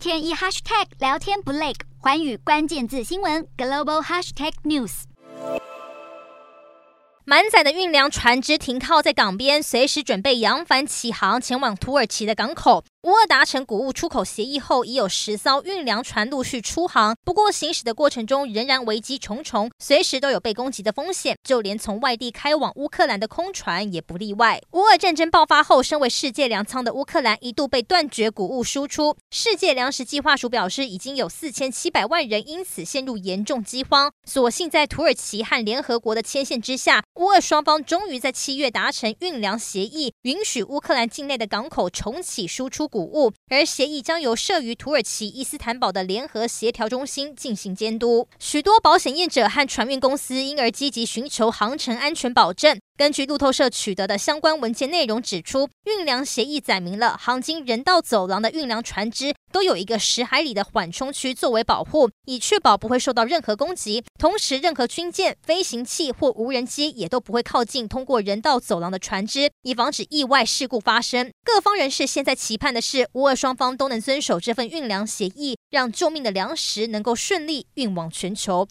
天一 hashtag 聊天不累，环宇关键字新闻 global hashtag news。满载的运粮船只停靠在港边，随时准备扬帆起航，前往土耳其的港口。乌俄达成谷物出口协议后，已有十艘运粮船陆续出航。不过，行驶的过程中仍然危机重重，随时都有被攻击的风险。就连从外地开往乌克兰的空船也不例外。乌俄战争爆发后，身为世界粮仓的乌克兰一度被断绝谷物输出。世界粮食计划署表示，已经有四千七百万人因此陷入严重饥荒。所幸在土耳其和联合国的牵线之下，乌俄双方终于在七月达成运粮协议，允许乌克兰境内的港口重启输出。谷物，而协议将由设于土耳其伊斯坦堡的联合协调中心进行监督。许多保险业者和船运公司因而积极寻求航程安全保证。根据路透社取得的相关文件内容指出，运粮协议载明了航经人道走廊的运粮船只都有一个十海里的缓冲区作为保护，以确保不会受到任何攻击。同时，任何军舰、飞行器或无人机也都不会靠近通过人道走廊的船只，以防止意外事故发生。各方人士现在期盼的是，乌俄双方都能遵守这份运粮协议，让救命的粮食能够顺利运往全球。